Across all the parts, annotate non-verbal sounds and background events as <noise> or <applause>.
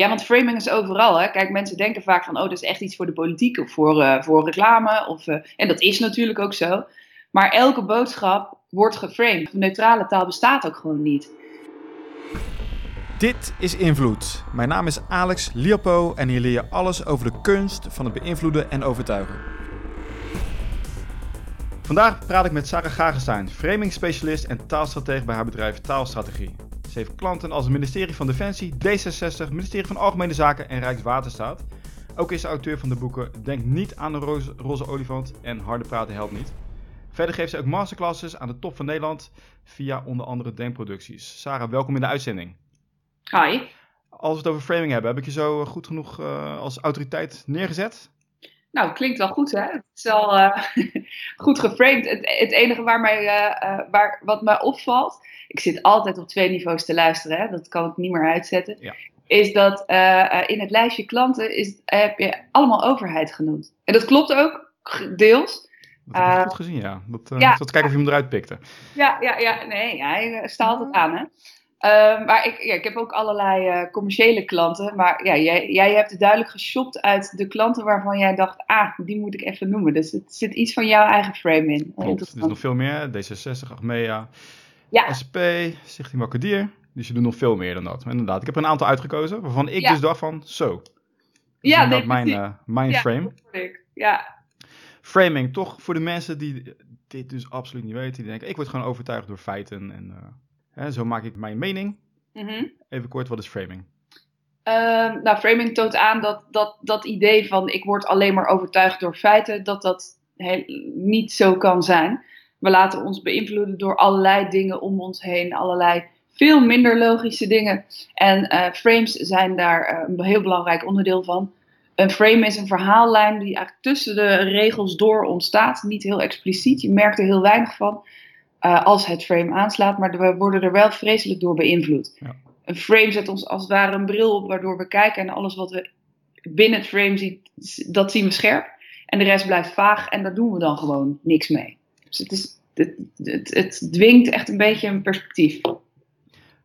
Ja, want framing is overal. Hè? Kijk, mensen denken vaak van, oh, dat is echt iets voor de politiek of voor, uh, voor reclame. Of, uh, en dat is natuurlijk ook zo. Maar elke boodschap wordt geframed. Neutrale taal bestaat ook gewoon niet. Dit is Invloed. Mijn naam is Alex Liopo en hier leer je alles over de kunst van het beïnvloeden en overtuigen. Vandaag praat ik met Sarah Gagenstein, framing specialist en taalstratege bij haar bedrijf Taalstrategie. Ze heeft klanten als het ministerie van Defensie, D66, ministerie van Algemene Zaken en Rijkswaterstaat. Ook is ze auteur van de boeken Denk niet aan de roze, roze olifant en Harde praten helpt niet. Verder geeft ze ook masterclasses aan de top van Nederland via onder andere Denkproducties. Sarah, welkom in de uitzending. Hi. Als we het over framing hebben, heb ik je zo goed genoeg uh, als autoriteit neergezet? Nou, klinkt wel goed, hè? Het is al uh, <laughs> goed geframed. Het, het enige waar mij, uh, waar, wat mij opvalt, ik zit altijd op twee niveaus te luisteren, hè? dat kan ik niet meer uitzetten, ja. is dat in het lijstje klanten is, heb je allemaal overheid genoemd. En dat klopt ook, deels. Dat heb ik goed gezien, ja. Dat, ja. Dat kijken of je hem eruit pikte. Ja, ja, ja. nee, hij staat het aan, hè. Uh, maar ik, ja, ik heb ook allerlei uh, commerciële klanten. Maar ja, jij, jij hebt het duidelijk geshopt uit de klanten waarvan jij dacht, ah, die moet ik even noemen. Dus het zit iets van jouw eigen frame in. Klopt, er is nog veel meer. D66, Achmea, ja. SP, Stichting Wakkedier. Dus je doet nog veel meer dan dat. Maar inderdaad, ik heb er een aantal uitgekozen waarvan ik Ja. dus dacht van, zo. Dat Ja, inderdaad mijn, eh, mijn Ja, frame. dat hoor ik. Ja, Framing, toch voor de mensen die dit dus absoluut niet weten. Die denken, ik word gewoon overtuigd door feiten. En eh, hè, zo maak ik mijn mening. mhm. Even kort, wat is framing? Ehm, nou, framing toont aan dat, dat dat idee van ik word alleen maar overtuigd door feiten, dat dat heel, niet zo kan zijn. We laten ons beïnvloeden door allerlei dingen om ons heen, allerlei veel minder logische dingen. En eh, frames zijn daar eh, een heel belangrijk onderdeel van. Een frame is een verhaallijn die eigenlijk tussen de regels door ontstaat. Niet heel expliciet, je merkt er heel weinig van eh, als het frame aanslaat, maar we worden er wel vreselijk door beïnvloed. Ja. Een frame zet ons als het ware een bril op, waardoor we kijken en alles wat we binnen het frame zien, dat zien we scherp. En de rest blijft vaag en daar doen we dan gewoon niks mee. Dus het, is, het, het, het dwingt echt een beetje een perspectief.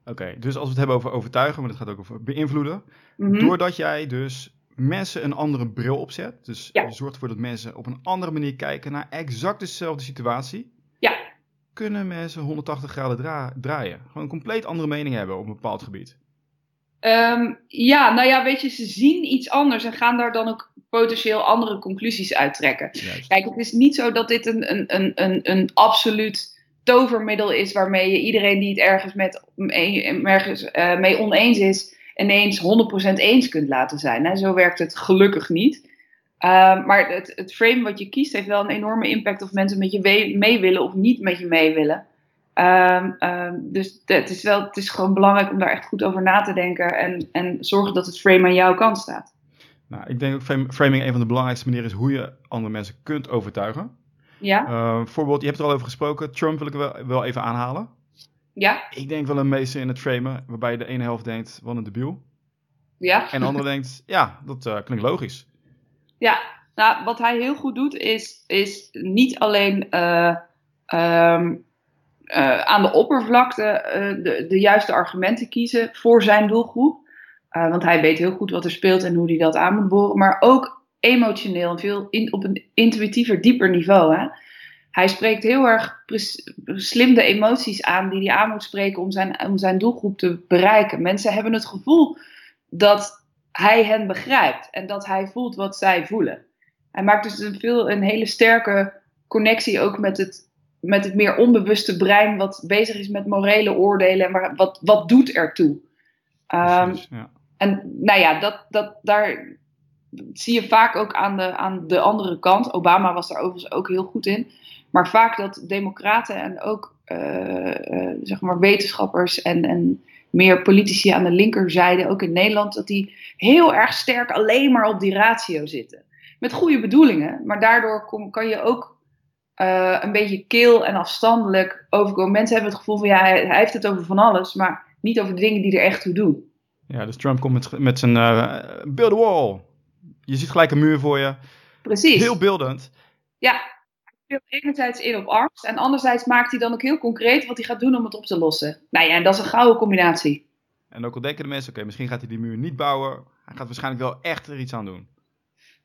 Oké, dus als we het hebben over overtuigen, maar het gaat ook over beïnvloeden. Mhm. Doordat jij dus mensen een andere bril opzet. Dus Ja. je zorgt ervoor dat mensen op een andere manier kijken naar exact dezelfde situatie. Ja. Kunnen mensen 180 graden dra- draaien. Gewoon een compleet andere mening hebben op een bepaald gebied. Ehm, ja, nou ja, weet je, ze zien iets anders en gaan daar dan ook potentieel andere conclusies uit trekken. Juist. Kijk, het is niet zo dat dit een, een, een, een, een absoluut tovermiddel is waarmee je iedereen die het ergens, met, mee, ergens eh, mee oneens is, ineens 100% eens kunt laten zijn. Hè? Zo werkt het gelukkig niet. Ehm, maar het, het frame wat je kiest heeft wel een enorme impact of mensen met je mee willen of niet met je mee willen. Ehm, ehm, dus het is, wel, het is gewoon belangrijk om daar echt goed over na te denken en, en zorgen dat het frame aan jouw kant staat. Nou, ik denk frame- framing een van de belangrijkste manieren is hoe je andere mensen kunt overtuigen. Ja? Eh, bijvoorbeeld, je hebt er al over gesproken. Trump wil ik wel, wel even aanhalen. Ja? Ik denk wel een meester in het framen, waarbij de ene helft denkt, wat een debiel. Ja? En de andere denkt, ja, dat eh, klinkt logisch. Ja, nou, wat hij heel goed doet, is, is niet alleen eh, eh, aan de oppervlakte eh, de, de juiste argumenten kiezen voor zijn doelgroep. Eh, want hij weet heel goed wat er speelt en hoe hij dat aan moet boren. Maar ook emotioneel veel in, op een intuïtiever, dieper niveau. Hè? Hij spreekt heel erg slim de emoties aan die hij aan moet spreken om zijn, om zijn doelgroep te bereiken. Mensen hebben het gevoel dat hij hen begrijpt en dat hij voelt wat zij voelen. Hij maakt dus een, veel, een hele sterke connectie ook met het, met het meer onbewuste brein, wat bezig is met morele oordelen en waar, wat, wat doet ertoe. Ehm, Precies, ja. en nou ja, dat, dat, daar zie je vaak ook aan de, aan de andere kant. Obama was daar overigens ook heel goed in. Maar vaak dat democraten en ook eh, eh, zeg maar wetenschappers en, en meer politici aan de linkerzijde, ook in Nederland, dat die heel erg sterk alleen maar op die ratio zitten. Met goede bedoelingen, maar daardoor kom, kan je ook eh, een beetje keel en afstandelijk overkomen. Mensen hebben het gevoel van ja, hij, hij heeft het over van alles, maar niet over de dingen die er echt toe doen. ja, dus Trump komt met, met zijn eh build a wall. Je ziet gelijk een muur voor je. Precies. Heel beeldend. Ja, hij speelt enerzijds in op angst en anderzijds maakt hij dan ook heel concreet wat hij gaat doen om het op te lossen. Nou ja, en dat is een gouden combinatie. En ook al denken de mensen, oké, misschien gaat hij die muur niet bouwen. Hij gaat waarschijnlijk wel echt er iets aan doen.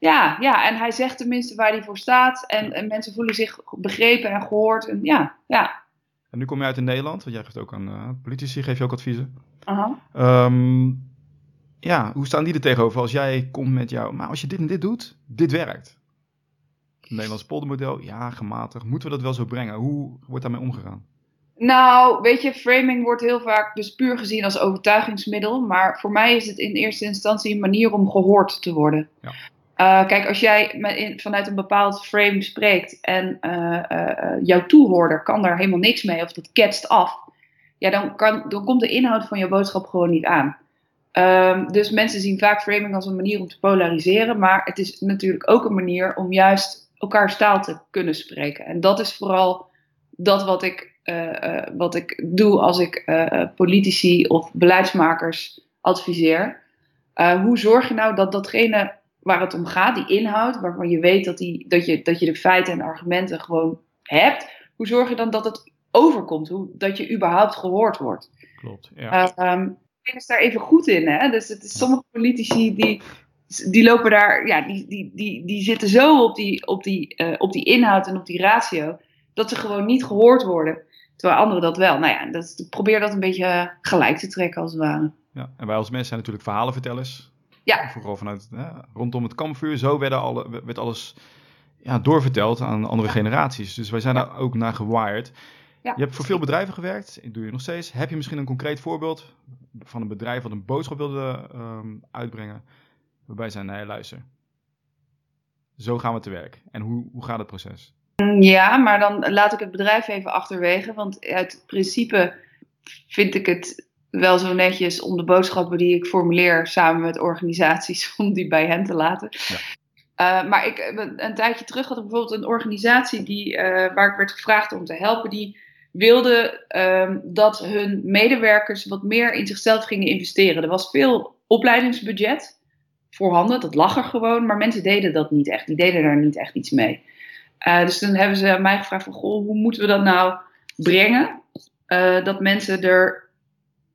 Ja, ja, en hij zegt tenminste waar hij voor staat. En, en mensen voelen zich begrepen en gehoord. En ja, ja. En nu kom je uit in Nederland, want jij geeft ook aan uh, politici, geef je ook adviezen. Aha. Ehm, ja, hoe staan die er tegenover als jij komt met jou, maar als je dit en dit doet, dit werkt? Het Nederlands poldermodel, ja, gematigd. Moeten we dat wel zo brengen? Hoe wordt daarmee omgegaan? Nou, weet je, framing wordt heel vaak dus puur gezien als overtuigingsmiddel. Maar voor mij is het in eerste instantie een manier om gehoord te worden. Ja. Uh, kijk, als jij vanuit een bepaald frame spreekt en uh, uh, jouw toehoorder kan daar helemaal niks mee of dat ketst af, ja, dan, kan, dan komt de inhoud van jouw boodschap gewoon niet aan. Um, dus mensen zien vaak framing als een manier om te polariseren, maar het is natuurlijk ook een manier om juist elkaars taal te kunnen spreken. En dat is vooral dat wat ik, wat ik doe als ik politici of beleidsmakers adviseer. hoe zorg je nou dat datgene waar het om gaat, die inhoud, waarvan je weet dat, die, dat, je, dat je de feiten en argumenten gewoon hebt, hoe zorg je dan dat het overkomt? Hoe, dat je überhaupt gehoord wordt? Klopt, ja. Uh, um, ik is daar even goed in, hè? Dus het is, sommige politici die, die lopen daar, ja, die, die, die, die zitten zo op die, op, die, uh, op die inhoud en op die ratio, dat ze gewoon niet gehoord worden. Terwijl anderen dat wel. Nou ja, dat, probeer dat een beetje gelijk te trekken als het ware. Ja, en wij als mensen zijn natuurlijk verhalenvertellers. Ja. Vooral vanuit ja, rondom het kampvuur. Zo werden alle, werd alles ja, doorverteld aan andere ja. generaties. Dus wij zijn daar ook naar gewired. Ja. Je hebt voor veel bedrijven gewerkt, doe je nog steeds. Heb je misschien een concreet voorbeeld van een bedrijf wat een boodschap wilde ehm, uitbrengen? Waarbij zij, nee, luister. Zo gaan we te werk. En hoe, hoe gaat het proces? Ja, maar dan laat ik het bedrijf even achterwege. Want uit principe vind ik het wel zo netjes om de boodschappen die ik formuleer samen met organisaties, <laughs> om die bij hen te laten. Ja. Uh, maar ik, een tijdje terug had ik bijvoorbeeld een organisatie die, uh, waar ik werd gevraagd om te helpen, die wilde uh, dat hun medewerkers wat meer in zichzelf gingen investeren. Er was veel opleidingsbudget voorhanden, dat lag er gewoon, maar mensen deden dat niet echt. Die deden daar niet echt iets mee. Uh, dus toen hebben ze mij gevraagd van, goh, hoe moeten we dat nou brengen? Dat mensen er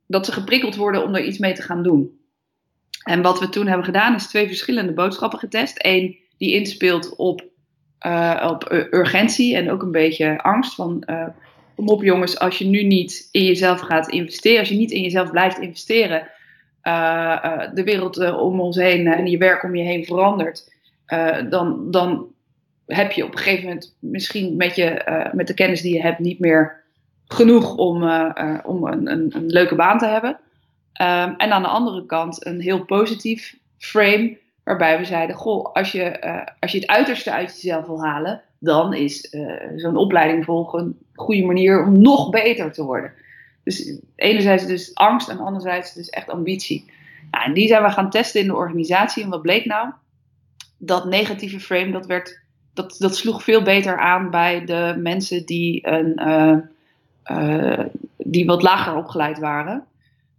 dat ze geprikkeld worden om er iets mee te gaan doen. En wat we toen hebben gedaan is twee verschillende boodschappen getest. Eén die inspeelt op, uh, op urgentie en ook een beetje angst. Van uh, kom op jongens, als je nu niet in jezelf gaat investeren, als je niet in jezelf blijft investeren, uh, de wereld om ons heen en je werk om je heen verandert, dan, dan heb je op een gegeven moment misschien met, je, met de kennis die je hebt niet meer genoeg om, uh, uh, om een, een, een, leuke baan te hebben. Um, en aan de andere kant een heel positief frame, waarbij we zeiden: Goh, als je, uh, als je het uiterste uit jezelf wil halen, dan is zo'n opleiding volgen een goede manier om nog beter te worden. Dus enerzijds dus angst en anderzijds dus echt ambitie. Nou, en die zijn we gaan testen in de organisatie. En wat bleek nou? Dat negatieve frame, dat, werd, dat, dat sloeg veel beter aan bij de mensen die een die wat lager opgeleid waren.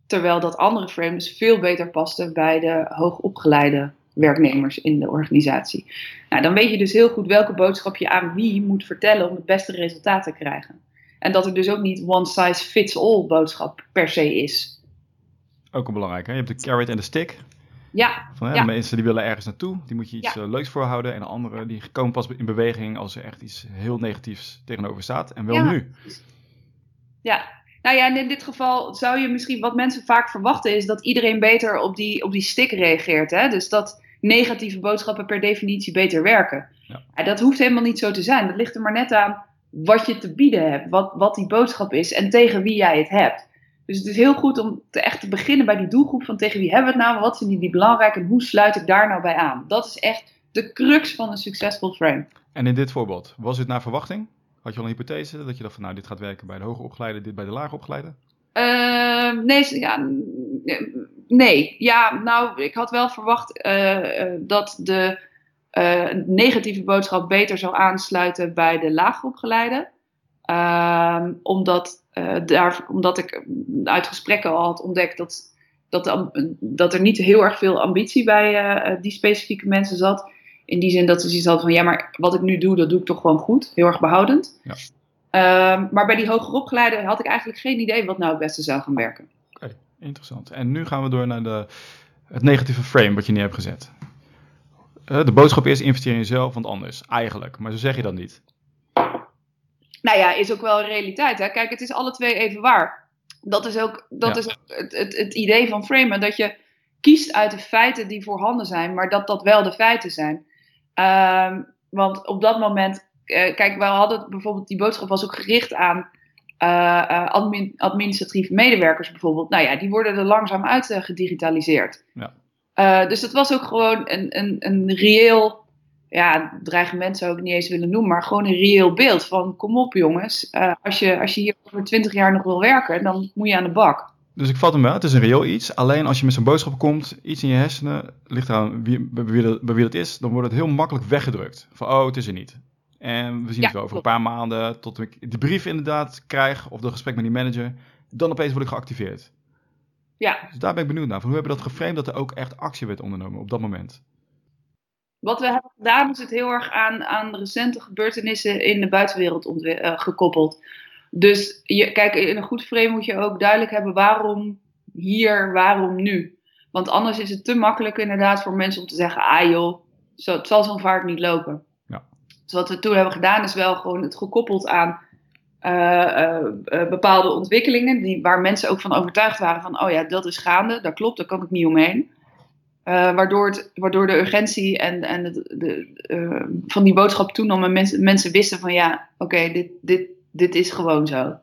Terwijl dat andere frames veel beter pasten bij de hoogopgeleide werknemers in de organisatie. Nou, dan weet je dus heel goed welke boodschap je aan wie moet vertellen om het beste resultaat te krijgen. En dat er dus ook niet one size fits all boodschap per se is. Ook een belangrijk? Je hebt de carrot en de stick. Ja. Van, hè, ja. Mensen die willen ergens naartoe, die moet je iets Ja. uh, leuks voorhouden. En de anderen die komen pas in beweging als er echt iets heel negatiefs tegenover staat. En wel Ja. nu. Ja, nou ja, en in dit geval zou je misschien, wat mensen vaak verwachten, is dat iedereen beter op die, op die stick reageert. Hè? Dus dat negatieve boodschappen per definitie beter werken. Ja. Dat hoeft helemaal niet zo te zijn. Dat ligt er maar net aan wat je te bieden hebt, wat, wat die boodschap is en tegen wie jij het hebt. Dus het is heel goed om te echt te beginnen bij die doelgroep van tegen wie hebben we het nou, wat vinden die belangrijk en hoe sluit ik daar nou bij aan. Dat is echt de crux van een succesvol frame. En in dit voorbeeld, was het naar verwachting? Had je al een hypothese dat je dacht van nou, dit gaat werken bij de hoger opgeleide, dit bij de lager opgeleide? Uh, nee, ja, nee, ja, nou, ik had wel verwacht uh, uh, dat de uh, negatieve boodschap beter zou aansluiten bij de laagopgeleide. Ehm, omdat, daar, omdat ik uit gesprekken al had ontdekt dat, dat, dat er niet heel erg veel ambitie bij die specifieke mensen zat. In die zin dat ze zoiets hadden van, ja, maar wat ik nu doe, dat doe ik toch gewoon goed. Heel erg behoudend. Ja. Um, maar bij die hoger opgeleide had ik eigenlijk geen idee wat nou het beste zou gaan werken. Okay. Interessant. En nu gaan we door naar de, het negatieve frame wat je neer hebt gezet. Uh, de boodschap is investeer in jezelf, want anders. Eigenlijk. Maar zo zeg je dat niet. Nou ja, is ook wel een realiteit. Hè? Kijk, het is alle twee even waar. Dat is ook, dat Ja. is ook het, het, het idee van framen. Dat je kiest uit de feiten die voorhanden zijn, maar dat dat wel de feiten zijn. Ehm, want op dat moment, eh, kijk, we hadden bijvoorbeeld, die boodschap was ook gericht aan admin, administratieve medewerkers bijvoorbeeld. Nou ja, die worden er langzaam uit gedigitaliseerd. Ja. Dus dat was ook gewoon een, een, een reëel, ja, dreigement zou ik niet eens willen noemen, maar gewoon een reëel beeld van kom op jongens, als, je, als je hier over twintig jaar nog wil werken, dan moet je aan de bak. Dus ik vat hem wel, het is een reëel iets. Alleen als je met zo'n boodschap komt, iets in je hersenen, ligt eraan wie, bij, wie dat, bij wie dat is, dan wordt het heel makkelijk weggedrukt. Van, oh, het is er niet. En we zien Ja, het wel over een paar maanden, tot ik de brief inderdaad krijg, of de gesprek met die manager. Dan opeens word ik geactiveerd. Ja, Dus daar ben ik benieuwd naar. Van hoe hebben we dat geframed dat er ook echt actie werd ondernomen op dat moment? Wat we hebben gedaan is het heel erg aan, aan recente gebeurtenissen in de buitenwereld eh, gekoppeld. Dus je, kijk, in een goed frame moet je ook duidelijk hebben waarom hier, waarom nu. Want anders is het te makkelijk inderdaad voor mensen om te zeggen, ah joh, zo, het zal zo'n vaart niet lopen. Ja. Dus wat we toen hebben gedaan is wel gewoon het gekoppeld aan eh, eh, eh, bepaalde ontwikkelingen die, waar mensen ook van overtuigd waren van, oh ja, dat is gaande, dat klopt, daar kan ik niet omheen. Waardoor, het, waardoor de urgentie en, en het, de, van die boodschap toenam en mensen, mensen wisten van ja, oké, dit, dit, dit is gewoon zo.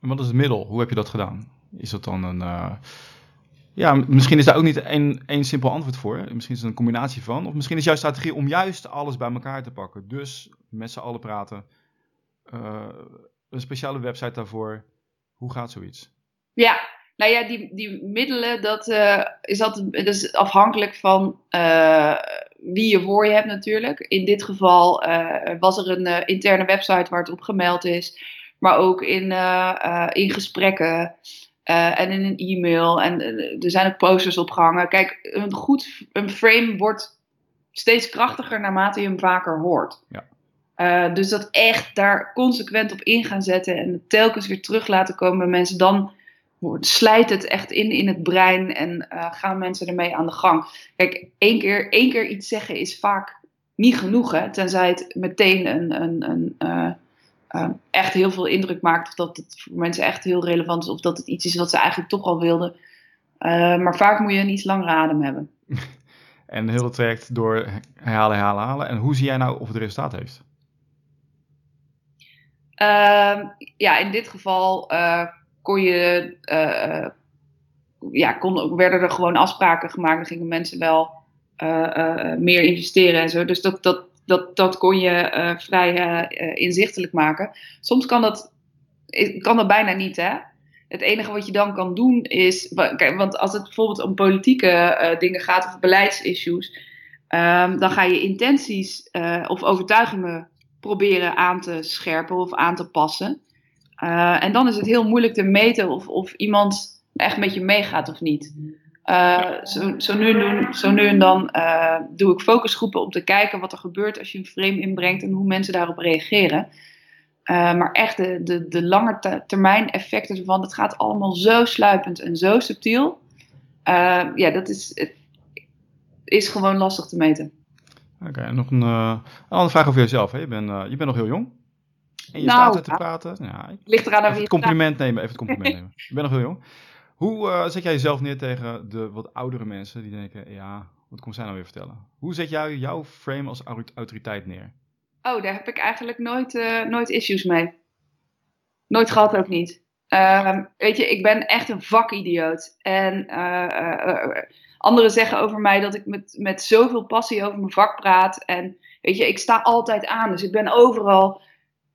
En wat is het middel? Hoe heb je dat gedaan? Is dat dan een... eh, Ja, misschien is daar ook niet één, één simpel antwoord voor. Misschien is het een combinatie van. Of misschien is jouw strategie om juist alles bij elkaar te pakken. Dus met z'n allen praten. Eh, een speciale website daarvoor. Hoe gaat zoiets? Ja, nou ja, die, die middelen, dat, eh, is, altijd, dat is afhankelijk van eh, wie je voor je hebt natuurlijk. In dit geval eh, was er een interne website waar het op gemeld is. Maar ook in, in gesprekken en in een e-mail. En er zijn ook posters opgehangen. Kijk, een goed een frame wordt steeds krachtiger naarmate je hem vaker hoort. Ja. Dus dat echt daar consequent op in gaan zetten en telkens weer terug laten komen bij mensen, dan slijt het echt in in het brein en eh, gaan mensen ermee aan de gang. Kijk, één keer, één keer iets zeggen is vaak niet genoeg, hè, tenzij het meteen een, een, een, eh, eh, echt heel veel indruk maakt, of dat het voor mensen echt heel relevant is, of dat het iets is wat ze eigenlijk toch al wilden. Maar vaak moet je een iets langere adem hebben. <laughs> En heel het traject door herhalen, herhalen, herhalen. En hoe zie jij nou of het resultaat heeft? Ehm, ja, in dit geval kon je, eh, ja, kon, werden er gewoon afspraken gemaakt. Dan gingen mensen wel eh, eh, meer investeren en zo. Dus dat, dat, dat, dat kon je vrij inzichtelijk maken. Soms kan dat, kan dat bijna niet, hè? Het enige wat je dan kan doen is. want als het bijvoorbeeld om politieke dingen gaat of beleidsissues. ehm, dan ga je intenties of overtuigingen proberen aan te scherpen of aan te passen. Eh, en dan is het heel moeilijk te meten of, of iemand echt met je meegaat of niet. Eh, zo, zo, nu, en doen- zo nu en dan eh, doe ik focusgroepen om te kijken wat er gebeurt als je een frame inbrengt en hoe mensen daarop reageren. Maar echt de, de, de lange te- termijn effecten ervan, dat gaat allemaal zo sluipend en zo subtiel. Ja, dat is, is gewoon lastig te meten. Oké, nog een, andere vraag over jezelf. Hè? Je, bent, je bent nog heel jong. En je Nou, staat er te praten. Ja, ik- Ligt eraan even het compliment nemen. Even het <laughs> compliment nemen. Je bent nog heel jong. Hoe eh, zet jij jezelf neer tegen de wat oudere mensen die denken, ja, wat komt zij nou weer vertellen? Hoe zet jij jouw frame als au- autoriteit neer? Oh, daar heb ik eigenlijk nooit, eh, nooit issues mee. Nooit gehad ook niet. Ehm, weet je, ik ben echt een vakidioot. En eh, anderen zeggen over mij dat ik met, met zoveel passie over mijn vak praat. En weet je, ik sta altijd aan. Dus ik ben overal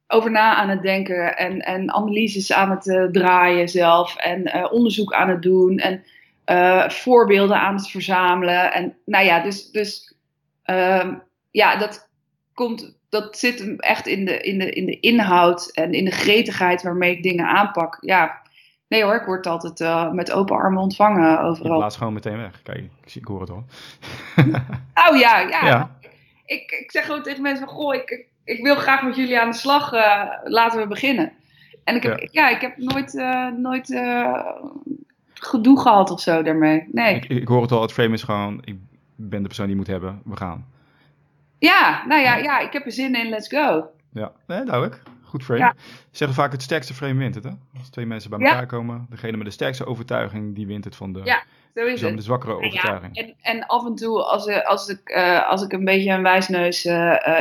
over na aan het denken. En, en analyses aan het eh, draaien zelf. En eh, onderzoek aan het doen. En eh, voorbeelden aan het verzamelen. En nou ja, dus, dus ehm, ja, dat komt dat zit hem echt in de, in, de, in de inhoud en in de gretigheid waarmee ik dingen aanpak. Ja, nee hoor, ik word altijd met open armen ontvangen Je overal. blaast gewoon meteen weg. Kijk, ik, zie, ik hoor het al. Oh ja, ja. Ja. Ik, ik zeg gewoon tegen mensen van, goh, ik, ik wil graag met jullie aan de slag. eh, laten we beginnen. En ik heb, ja. ik heb nooit, eh, nooit eh, gedoe gehad of zo daarmee. Nee. Ik, ik hoor het al, het frame is gewoon, ik ben de persoon die je moet hebben, we gaan. Ja, nou ja, ja, ik heb er zin in, let's go. Ja, nee, duidelijk. Goed frame. Ja. Ze zeggen vaak het sterkste frame wint het, hè? Als twee mensen bij Ja. elkaar komen, degene met de sterkste overtuiging, die wint het van de, Ja, Zo is het. de zwakkere Nou ja, overtuiging. en, en af en toe, als, als, ik, als ik een beetje een wijsneus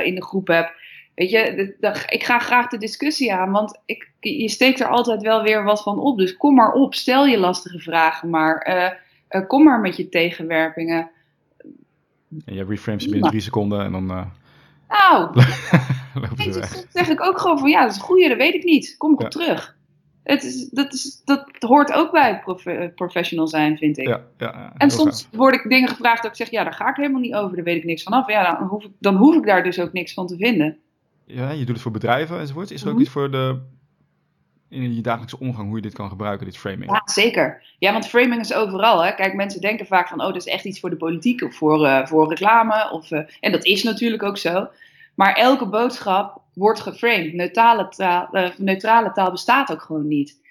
in de groep heb, weet je, ik ga graag de discussie aan, want ik, je steekt er altijd wel weer wat van op. Dus kom maar op, stel je lastige vragen maar. Eh, eh, kom maar met je tegenwerpingen. En je reframes binnen drie seconden en dan eh, Nou, <laughs> weet je, zeg ik ook gewoon van ja, dat is een goeie, dat weet ik niet. Kom ik Ja. op terug. Het is, dat, is, dat hoort ook bij prof- professional zijn, vind ik. Ja, ja, En soms word ik dingen gevraagd dat ik zeg, ja, daar ga ik helemaal niet over, daar weet ik niks vanaf. Ja, dan hoef ik, dan hoef ik daar dus ook niks van te vinden. Ja, je doet het voor bedrijven enzovoort. Is er ook Mhm. iets voor de, in je dagelijkse omgang hoe je dit kan gebruiken, dit framing? Ja, zeker. Ja, want framing is overal. Hè. Kijk, mensen denken vaak van, oh, dat is echt iets voor de politiek of voor, eh, voor reclame. Of, eh, en dat is natuurlijk ook zo. Maar elke boodschap wordt geframed. Neutrale taal, eh, neutrale taal bestaat ook gewoon niet.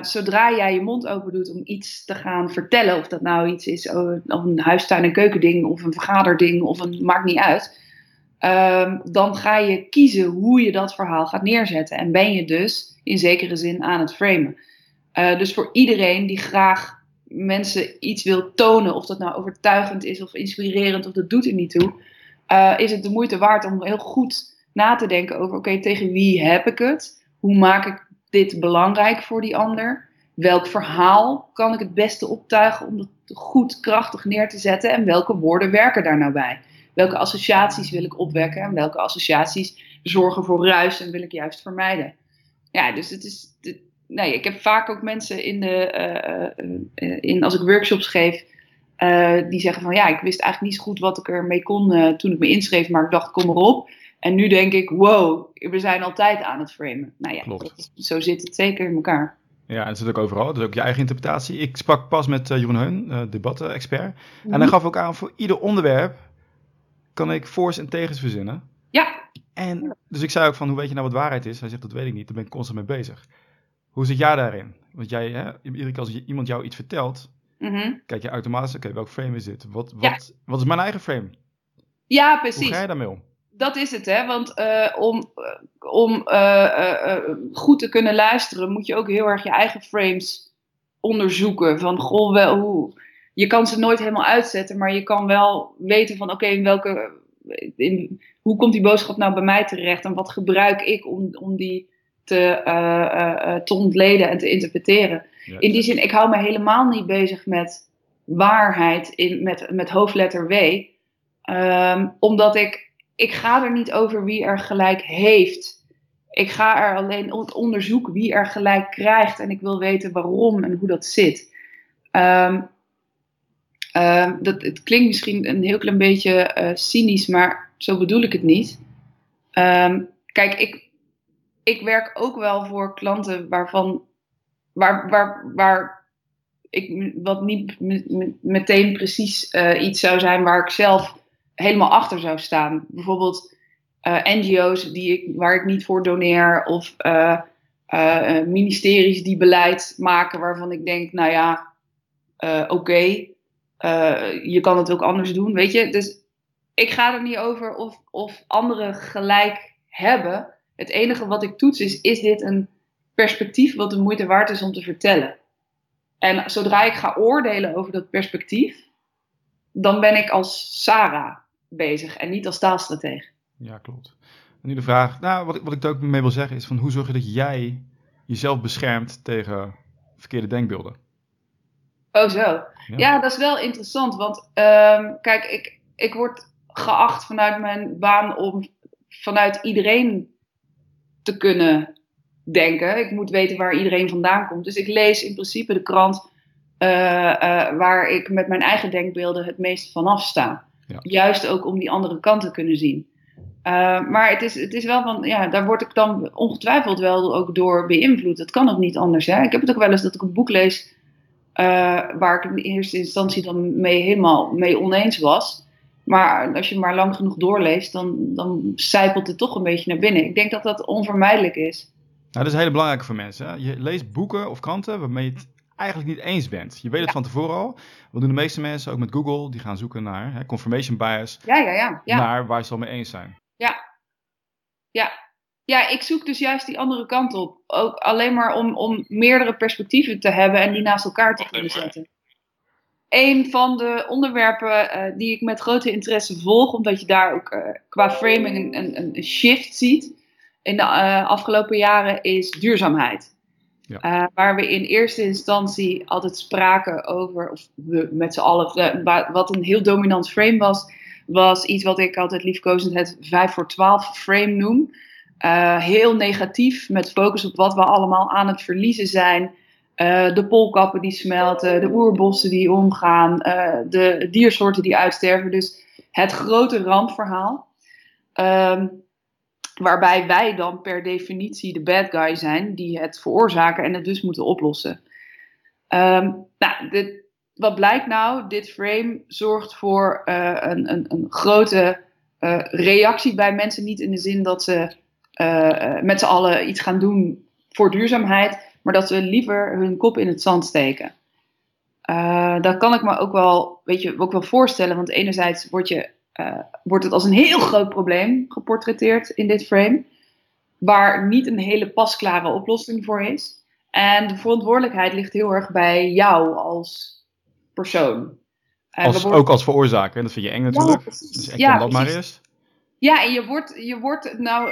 Zodra jij je mond open doet om iets te gaan vertellen, of dat nou iets is, oh, of een huistuin- en keukending, of een vergaderding, of een, maakt niet uit. Ehm, dan ga je kiezen hoe je dat verhaal gaat neerzetten. En ben je dus in zekere zin aan het framen. Eh, dus voor iedereen die graag mensen iets wil tonen, of dat nou overtuigend is of inspirerend, of dat doet er niet toe, eh, is het de moeite waard om heel goed na te denken over: oké, tegen wie heb ik het? Hoe maak ik dit belangrijk voor die ander? Welk verhaal kan ik het beste optuigen om het goed krachtig neer te zetten? En welke woorden werken daar nou bij? Welke associaties wil ik opwekken en welke associaties zorgen voor ruis en wil ik juist vermijden? Ja, dus het is. het- nee, ik heb vaak ook mensen in de. eh, eh, eh, in, als ik workshops geef. die zeggen van ja, ik wist eigenlijk niet zo goed wat ik ermee kon toen ik me inschreef, maar ik dacht, kom erop. En nu denk ik, wow, we zijn altijd aan het framen. Nou ja, Klopt. dat zo zit het zeker in elkaar. Ja, en het zit ook overal. Dat is ook je eigen interpretatie. Ik sprak pas met eh, Jeroen Heun, debatten-expert. En Mhm. hij gaf ook aan, voor ieder onderwerp kan ik voor's en tegens verzinnen. Ja, En dus ik zei ook van, hoe weet je nou wat waarheid is? Hij zegt, dat weet ik niet, daar ben ik constant mee bezig. Hoe zit jij daarin? Want jij, hè, iedere keer als iemand jou iets vertelt, mhm. kijk je automatisch, oké, welk frame is dit? Wat, Ja. wat, wat is mijn eigen frame? ja Hoe precies. ga je daarmee om? Dat is het, hè? Want eh, om, eh, om eh, goed te kunnen luisteren, moet je ook heel erg je eigen frames onderzoeken. Van goh, wel, hoe. Je kan ze nooit helemaal uitzetten, maar je kan wel weten van oké, in welke. In, hoe komt die boodschap nou bij mij terecht en wat gebruik ik om, om die te, te ontleden en te interpreteren? Ja. In die zin, ik hou me helemaal niet bezig met waarheid in, met, met hoofdletter W. Ehm, omdat ik, ik ga er niet over wie er gelijk heeft. Ik ga er alleen op het onderzoek wie er gelijk krijgt. En ik wil weten waarom en hoe dat zit. Ehm, ehm, dat, het klinkt misschien een heel klein beetje eh, cynisch, maar zo bedoel ik het niet. Ehm, kijk, ik, ik werk ook wel voor klanten waarvan waar, waar, waar ik wat niet meteen precies eh, iets zou zijn waar ik zelf helemaal achter zou staan. Bijvoorbeeld eh, NGO's die ik, waar ik niet voor doneer, of ministeries die beleid maken waarvan ik denk, nou ja, oké, eh, je kan het ook anders doen, weet je. Dus ik ga er niet over of, of anderen gelijk hebben. Het enige wat ik toets is, is dit een perspectief wat de moeite waard is om te vertellen? En zodra ik ga oordelen over dat perspectief, dan ben ik als Sarah bezig en niet als taalstratege. Ja, klopt. En nu de vraag, nou, wat, wat ik er ook mee wil zeggen is van hoe zorg je dat jij jezelf beschermt tegen verkeerde denkbeelden? Oh zo. Ja, dat is wel interessant. Want ehm, kijk, ik, ik word geacht vanuit mijn baan om vanuit iedereen te kunnen denken. Ik moet weten waar iedereen vandaan komt. Dus ik lees in principe de krant eh, eh, waar ik met mijn eigen denkbeelden het meest vanaf sta. Ja. Juist ook om die andere kant te kunnen zien. Eh, maar het is, het is wel van, ja, daar word ik dan ongetwijfeld wel ook door beïnvloed. Dat kan ook niet anders. Hè? Ik heb het ook wel eens dat ik een boek lees waar ik in eerste instantie dan mee helemaal mee oneens was. Maar als je maar lang genoeg doorleest, dan, dan zijpelt het toch een beetje naar binnen. Ik denk dat dat onvermijdelijk is. Nou, dat is heel belangrijk voor mensen. Hè? Je leest boeken of kranten waarmee je het eigenlijk niet eens bent. Je weet het van tevoren al. Wat doen de meeste mensen ook met Google? Die gaan zoeken naar hè, confirmation bias. Ja, ja, ja, ja. Naar waar ze al mee eens zijn. Ja. Ja. Ja, ik zoek dus juist die andere kant op. Ook alleen maar om, om meerdere perspectieven te hebben en die naast elkaar te kunnen zetten. Een van de onderwerpen eh, die ik met grote interesse volg, omdat je daar ook eh, qua framing een, een, een shift ziet in de eh, afgelopen jaren, is duurzaamheid. Ja. waar we in eerste instantie altijd spraken over, of we met z'n allen, wat een heel dominant frame was, was iets wat ik altijd liefkozend het 5 voor 12 frame noem. Heel negatief, met focus op wat we allemaal aan het verliezen zijn. Uh, de poolkappen die smelten, de oerbossen die omgaan, uh, de diersoorten die uitsterven. Dus het grote rampverhaal. Um, waarbij wij dan per definitie de bad guy zijn die het veroorzaken en het dus moeten oplossen. Um, nou, dit, wat blijkt nou? Dit frame zorgt voor een, een, een, grote reactie bij mensen. Niet in de zin dat ze met z'n allen iets gaan doen voor duurzaamheid maar dat ze liever hun kop in het zand steken. Uh, dat kan ik me ook wel, weet je, ook wel voorstellen, want enerzijds wordt, je, uh, wordt het als een heel groot probleem geportretteerd in dit frame, waar niet een hele pasklare oplossing voor is. En de verantwoordelijkheid ligt heel erg bij jou als persoon. Uh, als, Ook als veroorzaker, dat vind je eng natuurlijk. Ja, dus ja, dat maar eerst. Ja, en je wordt, je wordt nou,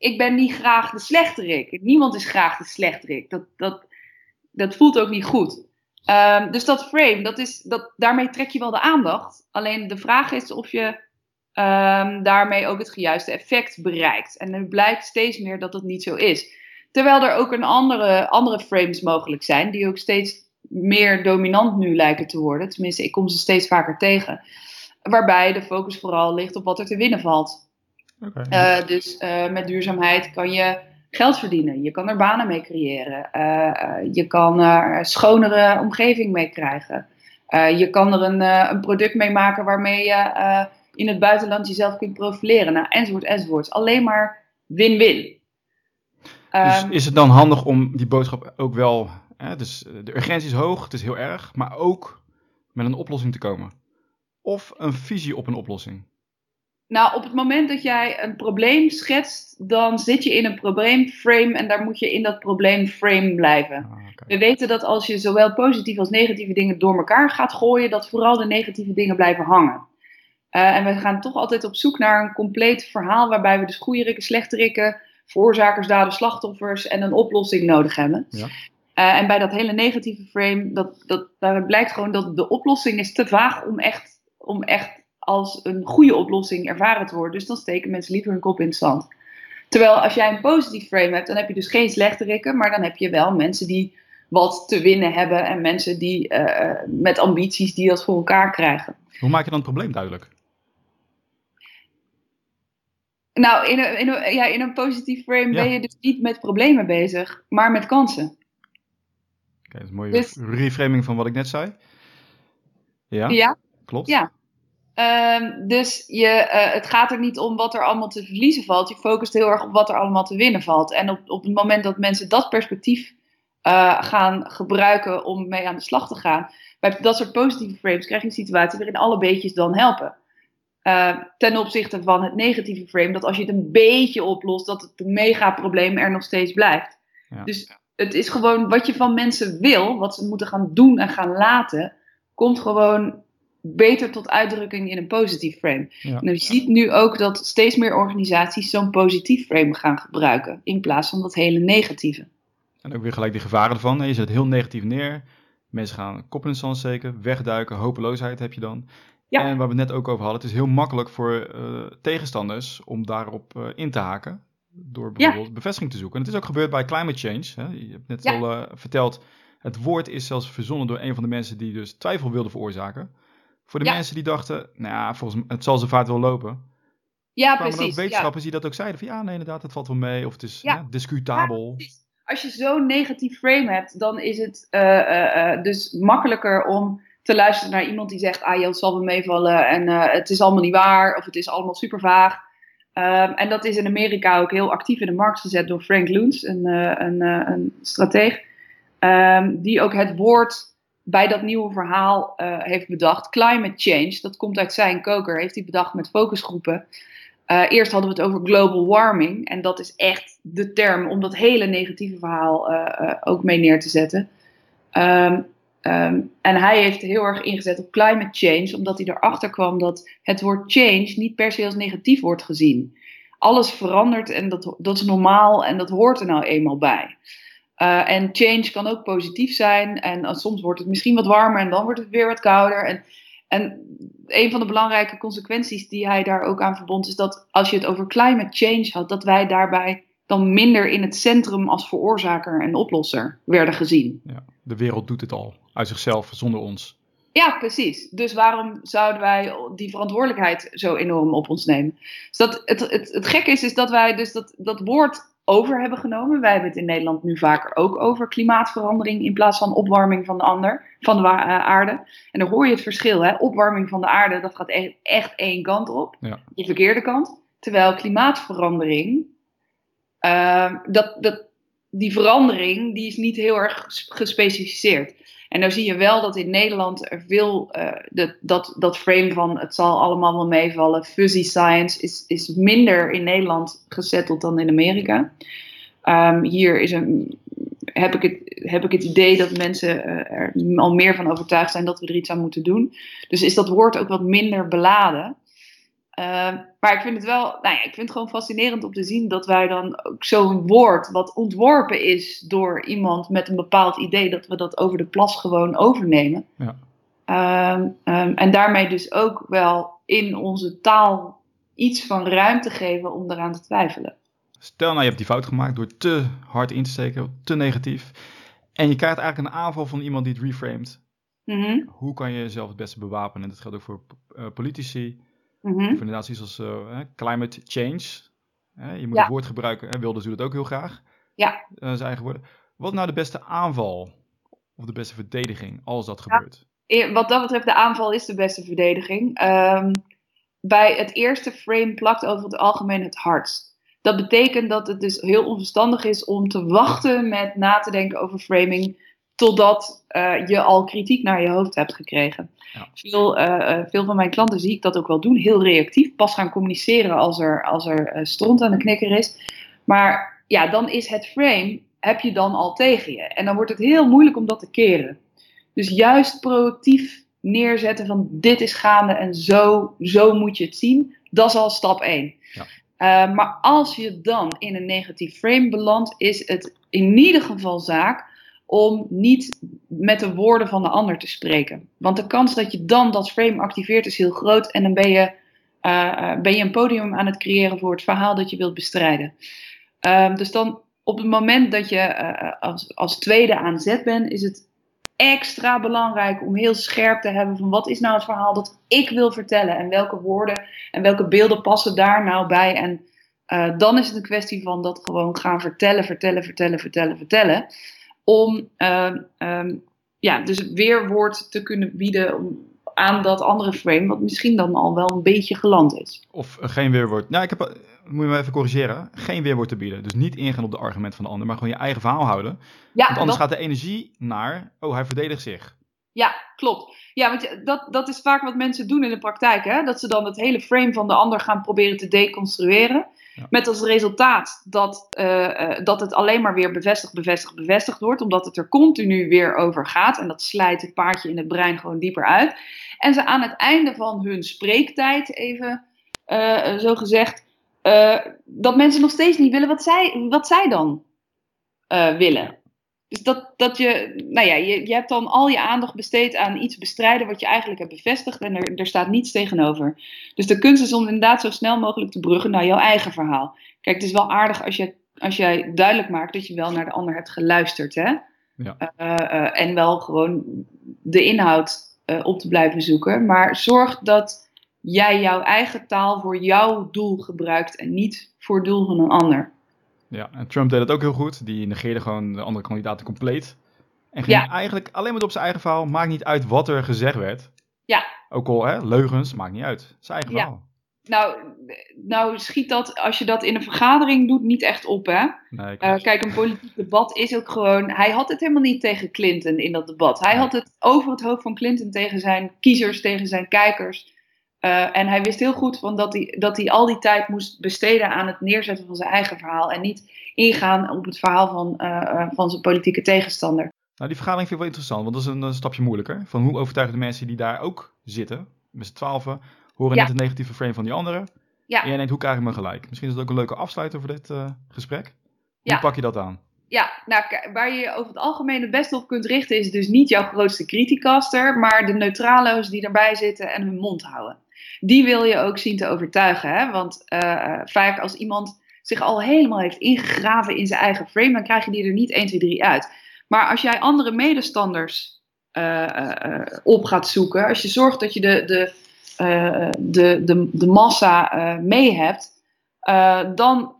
ik ben niet graag de slechterik. Niemand is graag de slechterik. Dat, dat, dat voelt ook niet goed. Um, dus dat frame, dat is, dat, daarmee trek je wel de aandacht. Alleen de vraag is of je um, daarmee ook het juiste effect bereikt. En nu blijkt steeds meer dat dat niet zo is. Terwijl er ook een andere, andere frames mogelijk zijn, die ook steeds meer dominant nu lijken te worden. Tenminste, ik kom ze steeds vaker tegen. Waarbij de focus vooral ligt op wat er te winnen valt. Okay. Uh, dus uh, met duurzaamheid kan je geld verdienen. Je kan er banen mee creëren. Uh, je kan er een schonere omgeving mee krijgen. je kan er een, een, product mee maken waarmee je in het buitenland jezelf kunt profileren. Nou, enzovoort, enzovoort. Alleen maar win-win. Dus um, is het dan handig om die boodschap ook wel... Hè, dus de urgentie is hoog, het is heel erg, maar ook met een oplossing te komen? Of een visie op een oplossing? Nou, op het moment dat jij een probleem schetst, dan zit je in een probleemframe en daar moet je in dat probleemframe blijven. Ah, okay. We weten dat als je zowel positieve als negatieve dingen door elkaar gaat gooien, dat vooral de negatieve dingen blijven hangen. Uh, en we gaan toch altijd op zoek naar een compleet verhaal waarbij we dus goede rikken, slechte rikken, veroorzakers, daden, slachtoffers en een oplossing nodig hebben. Ja. Uh, en bij dat hele negatieve frame, dat, dat, daar blijkt gewoon dat de oplossing is te vaag om echt, om echt als een goede oplossing ervaren te worden. Dus dan steken mensen liever hun kop in het zand. Terwijl als jij een positief frame hebt, dan heb je dus geen slechterikken, maar dan heb je wel mensen die wat te winnen hebben en mensen die uh, met ambities die dat voor elkaar krijgen. Hoe maak je dan het probleem duidelijk? Nou, in een, in een, ja, in een positief frame ja. ben je dus niet met problemen bezig, maar met kansen. Oké, okay, dat is een mooie dus, reframing van wat ik net zei. Ja, ja klopt. Ja, Um, dus je, uh, het gaat er niet om wat er allemaal te verliezen valt. Je focust heel erg op wat er allemaal te winnen valt. En op, op het moment dat mensen dat perspectief uh, gaan gebruiken om mee aan de slag te gaan, bij dat soort positieve frames krijg je een situatie waarin alle beetjes dan helpen. Uh, ten opzichte van het negatieve frame, dat als je het een beetje oplost, dat het mega probleem er nog steeds blijft. Ja. Dus het is gewoon wat je van mensen wil, wat ze moeten gaan doen en gaan laten, komt gewoon beter tot uitdrukking in een positief frame. Ja. En je ziet nu ook dat steeds meer organisaties zo'n positief frame gaan gebruiken, in plaats van dat hele negatieve. En ook weer gelijk die gevaren ervan. Je zet het heel negatief neer. Mensen gaan kop in zand steken, wegduiken, hopeloosheid heb je dan. Ja. En waar we het net ook over hadden, het is heel makkelijk voor uh, tegenstanders om daarop uh, in te haken. Door bijvoorbeeld ja. bevestiging te zoeken. En het is ook gebeurd bij climate change. Hè. Je hebt net Ja. al uh, verteld, het woord is zelfs verzonnen door een van de mensen die dus twijfel wilde veroorzaken. Voor de Ja. mensen die dachten, nou ja, volgens mij, het zal zijn vaart wel lopen. Ja, kwamen er ook precies. Ja. wetenschappers die dat ook zeiden. Van ja, nee, inderdaad, het valt wel mee. Of het is Ja. ja, discutabel. precies. Als je zo'n negatief frame hebt, dan is het eh, eh, eh, dus makkelijker om te luisteren naar iemand die zegt: Ah, het zal wel meevallen en het is allemaal niet waar, of het is allemaal super vaag. Ehm, en dat is in Amerika ook heel actief in de markt gezet door Frank Luntz, een, een, een strateeg. ehm, die ook het woord bij dat nieuwe verhaal uh, heeft bedacht. Climate change, dat komt uit zijn koker, heeft hij bedacht met focusgroepen. Uh, eerst hadden we het over global warming. En dat is echt de term om dat hele negatieve verhaal uh, ook mee neer te zetten. Um, um, en hij heeft heel erg ingezet op climate change, omdat hij erachter kwam dat het woord change niet per se als negatief wordt gezien. Alles verandert en dat, dat is normaal en dat hoort er nou eenmaal bij. Uh, en change kan ook positief zijn. En uh, soms wordt het misschien wat warmer en dan wordt het weer wat kouder. En, en een van de belangrijke consequenties die hij daar ook aan verbond is dat als je het over climate change had, dat wij daarbij dan minder in het centrum als veroorzaker en oplosser werden gezien. Ja, de wereld doet het al uit zichzelf zonder ons. Ja, precies. Dus waarom zouden wij die verantwoordelijkheid zo enorm op ons nemen? Dus dat, het, het, het gekke is, is dat wij dus dat, dat woord over hebben genomen. Wij hebben het in Nederland nu vaker ook over klimaatverandering in plaats van opwarming van de ander, van de uh, aarde. En dan hoor je het verschil, hè? Opwarming van de aarde, dat gaat echt, echt één kant op, ja. de verkeerde kant. Terwijl klimaatverandering, uh, dat, dat, die verandering, die is niet heel erg gespecificeerd. En nou zie je wel dat in Nederland er veel, uh, de, dat, dat frame van het zal allemaal wel meevallen, fuzzy science, is, is minder in Nederland gezetteld dan in Amerika. Um, hier is een, heb, ik het, heb ik het idee dat mensen uh, er al meer van overtuigd zijn dat we er iets aan moeten doen. Dus is dat woord ook wat minder beladen. Uh, maar ik vind het wel, nou ja, ik vind het gewoon fascinerend om te zien dat wij dan ook zo'n woord, wat ontworpen is door iemand met een bepaald idee, dat we dat over de plas gewoon overnemen. Ja. Um, um, en daarmee dus ook wel in onze taal iets van ruimte geven om eraan te twijfelen. Stel nou, je hebt die fout gemaakt door te hard in te steken, te negatief. En je krijgt eigenlijk een aanval van iemand die het reframed. Mm -hmm. Hoe kan je jezelf het beste bewapenen? En dat geldt ook voor uh, politici. Mm Of inderdaad als uh, climate change. je moet Ja. het woord gebruiken. Hè? Wilders doet het ook heel graag. Ja. Uh, zijn eigen woorden. Wat nou de beste aanval? Of de beste verdediging als dat gebeurt? E- Wat dat betreft, de aanval is de beste verdediging. Um, bij het eerste frame plakt over het algemeen het hardst. Dat betekent dat het dus heel onverstandig is om te wachten met na te denken over framing totdat uh, je al kritiek naar je hoofd hebt gekregen. Ja. Veel, uh, veel van mijn klanten zie ik dat ook wel doen, heel reactief, pas gaan communiceren als er, als er uh, stront aan de knikker is. Maar ja, dan is het frame, heb je dan al tegen je. En dan wordt het heel moeilijk om dat te keren. Dus juist proactief neerzetten van dit is gaande en zo, zo moet je het zien, dat is al stap 1. Ja. Uh, maar als je dan in een negatief frame belandt, is het in ieder geval zaak om niet met de woorden van de ander te spreken. Want de kans dat je dan dat frame activeert is heel groot en dan ben je, uh, ben je een podium aan het creëren voor het verhaal dat je wilt bestrijden. Uh, dus dan op het moment dat je uh, als, als tweede aan zet bent, is het extra belangrijk om heel scherp te hebben van wat is nou het verhaal dat ik wil vertellen en welke woorden en welke beelden passen daar nou bij. En dan is het een kwestie van dat gewoon gaan vertellen, vertellen, vertellen, vertellen, vertellen. Om uh, um, ja, dus weerwoord te kunnen bieden aan dat andere frame, wat misschien dan al wel een beetje geland is. Of uh, geen weerwoord. Nou, ik heb, moet je me even corrigeren. Geen weerwoord te bieden. Dus niet ingaan op de argument van de ander, maar gewoon je eigen verhaal houden. Ja, want anders dat... gaat de energie naar, oh, hij verdedigt zich. Ja, klopt. Ja, want dat, dat is vaak wat mensen doen in de praktijk. Hè? Dat ze dan het hele frame van de ander gaan proberen te deconstrueren. Ja. Met als resultaat dat, uh, dat het alleen maar weer bevestigd, bevestigd, bevestigd wordt. Omdat het er continu weer over gaat. En dat slijt het paardje in het brein gewoon dieper uit. En ze aan het einde van hun spreektijd, even uh, zo gezegd, dat mensen nog steeds niet willen wat zij, wat zij dan willen. Dus dat, dat je, nou ja, je, je hebt dan al je aandacht besteed aan iets bestrijden wat je eigenlijk hebt bevestigd en er, er staat niets tegenover. Dus de kunst is om inderdaad zo snel mogelijk te bruggen naar jouw eigen verhaal. Kijk, het is wel aardig als, je, als jij duidelijk maakt dat je wel naar de ander hebt geluisterd, hè? Ja. Uh, uh, en wel gewoon de inhoud uh, op te blijven zoeken. Maar zorg dat jij jouw eigen taal voor jouw doel gebruikt en niet voor het doel van een ander. Ja, en Trump deed dat ook heel goed. Die negeerde gewoon de andere kandidaten compleet. En ging Ja. eigenlijk alleen maar op zijn eigen verhaal. Maakt niet uit wat er gezegd werd. Ja. Ook al hè, leugens, maakt niet uit. Zijn eigen Ja. verhaal. Nou, nou schiet dat, als je dat in een vergadering doet, niet echt op, hè? Nee, Uh, klopt. kijk, een politiek debat is ook gewoon. Hij had het helemaal niet tegen Clinton in dat debat. Hij Nee. had het over het hoofd van Clinton tegen zijn kiezers, tegen zijn kijkers. Uh, en hij wist heel goed van dat, hij, dat hij al die tijd moest besteden aan het neerzetten van zijn eigen verhaal. En niet ingaan op het verhaal van, uh, uh, van zijn politieke tegenstander. Nou, die vergadering vind ik wel interessant, want dat is een, een stapje moeilijker. Van hoe overtuigen de mensen die daar ook zitten, met z'n twaalfen, horen Ja. net het negatieve frame van die anderen. Ja. En jij denkt, hoe krijg ik me gelijk? Misschien is het ook een leuke afsluiter voor dit eh, gesprek. Hoe Ja. pak je dat aan? Ja, nou, waar je je over het algemeen het beste op kunt richten, is dus niet jouw grootste criticaster, maar de neutralo's die erbij zitten en hun mond houden. Die wil je ook zien te overtuigen. Hè? Want uh, vaak als iemand zich al helemaal heeft ingegraven in zijn eigen frame, dan krijg je die er niet 1, 2, 3 uit. Maar als jij andere medestanders uh, op gaat zoeken, als je zorgt dat je de, de, de, de, de massa mee hebt, dan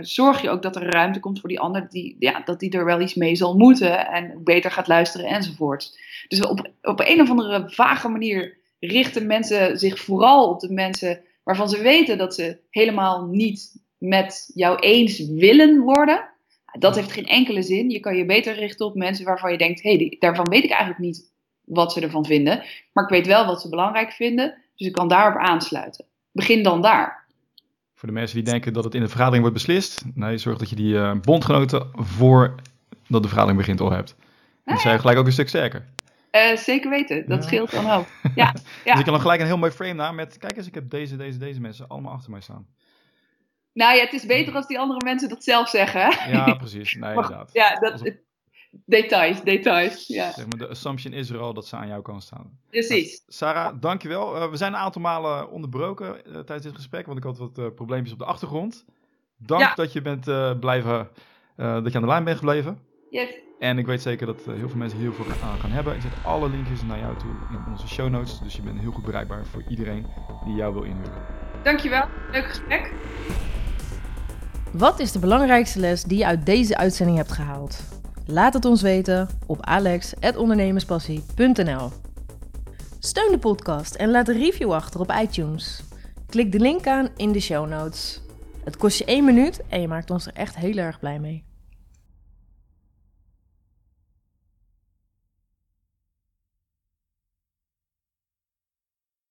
zorg je ook dat er ruimte komt voor die ander, die, ja, dat die er wel iets mee zal moeten en beter gaat luisteren enzovoort. Dus op, op een of andere vage manier richten mensen zich vooral op de mensen waarvan ze weten dat ze helemaal niet met jou eens willen worden. Dat heeft geen enkele zin. Je kan je beter richten op mensen waarvan je denkt: hé, hey, daarvan weet ik eigenlijk niet wat ze ervan vinden, maar ik weet wel wat ze belangrijk vinden, dus ik kan daarop aansluiten. Begin dan daar. Voor de mensen die denken dat het in de vergadering wordt beslist, nee, zorg dat je die uh, bondgenoten voordat de vergadering begint al hebt. Dan Nee. zijn gelijk ook een stuk sterker. Uh, zeker weten, dat Ja. scheelt dan ook. Ja, <laughs> ja. Dus ik kan dan gelijk een heel mooi frame na met, kijk eens, ik heb deze, deze, deze mensen allemaal achter mij staan. Nou ja, het is beter als die andere mensen dat zelf zeggen. hè? Ja, precies. Nee, <laughs> Maar- inderdaad. ja, dat, details, details. Ja, Zeg maar, de assumption is er al dat ze aan jouw kant staan. precies. Sarah, dankjewel. Uh, we zijn een aantal malen onderbroken uh, tijdens dit gesprek, want ik had wat probleempjes op de achtergrond. Dank Ja. dat je bent blijven, dat je aan de lijn bent gebleven. Yes. En ik weet zeker dat uh, heel veel mensen heel veel aan gaan hebben. Ik zet alle linkjes naar jou toe in onze show notes, dus je bent heel goed bereikbaar voor iedereen die jou wil inhuren. Dankjewel, leuk gesprek. Wat is de belangrijkste les die je uit deze uitzending hebt gehaald? Laat het ons weten op alex.ondernemerspassie.nl Steun de podcast en laat een review achter op iTunes. Klik de link aan in de show notes. Het kost je één minuut en je maakt ons er echt heel erg blij mee.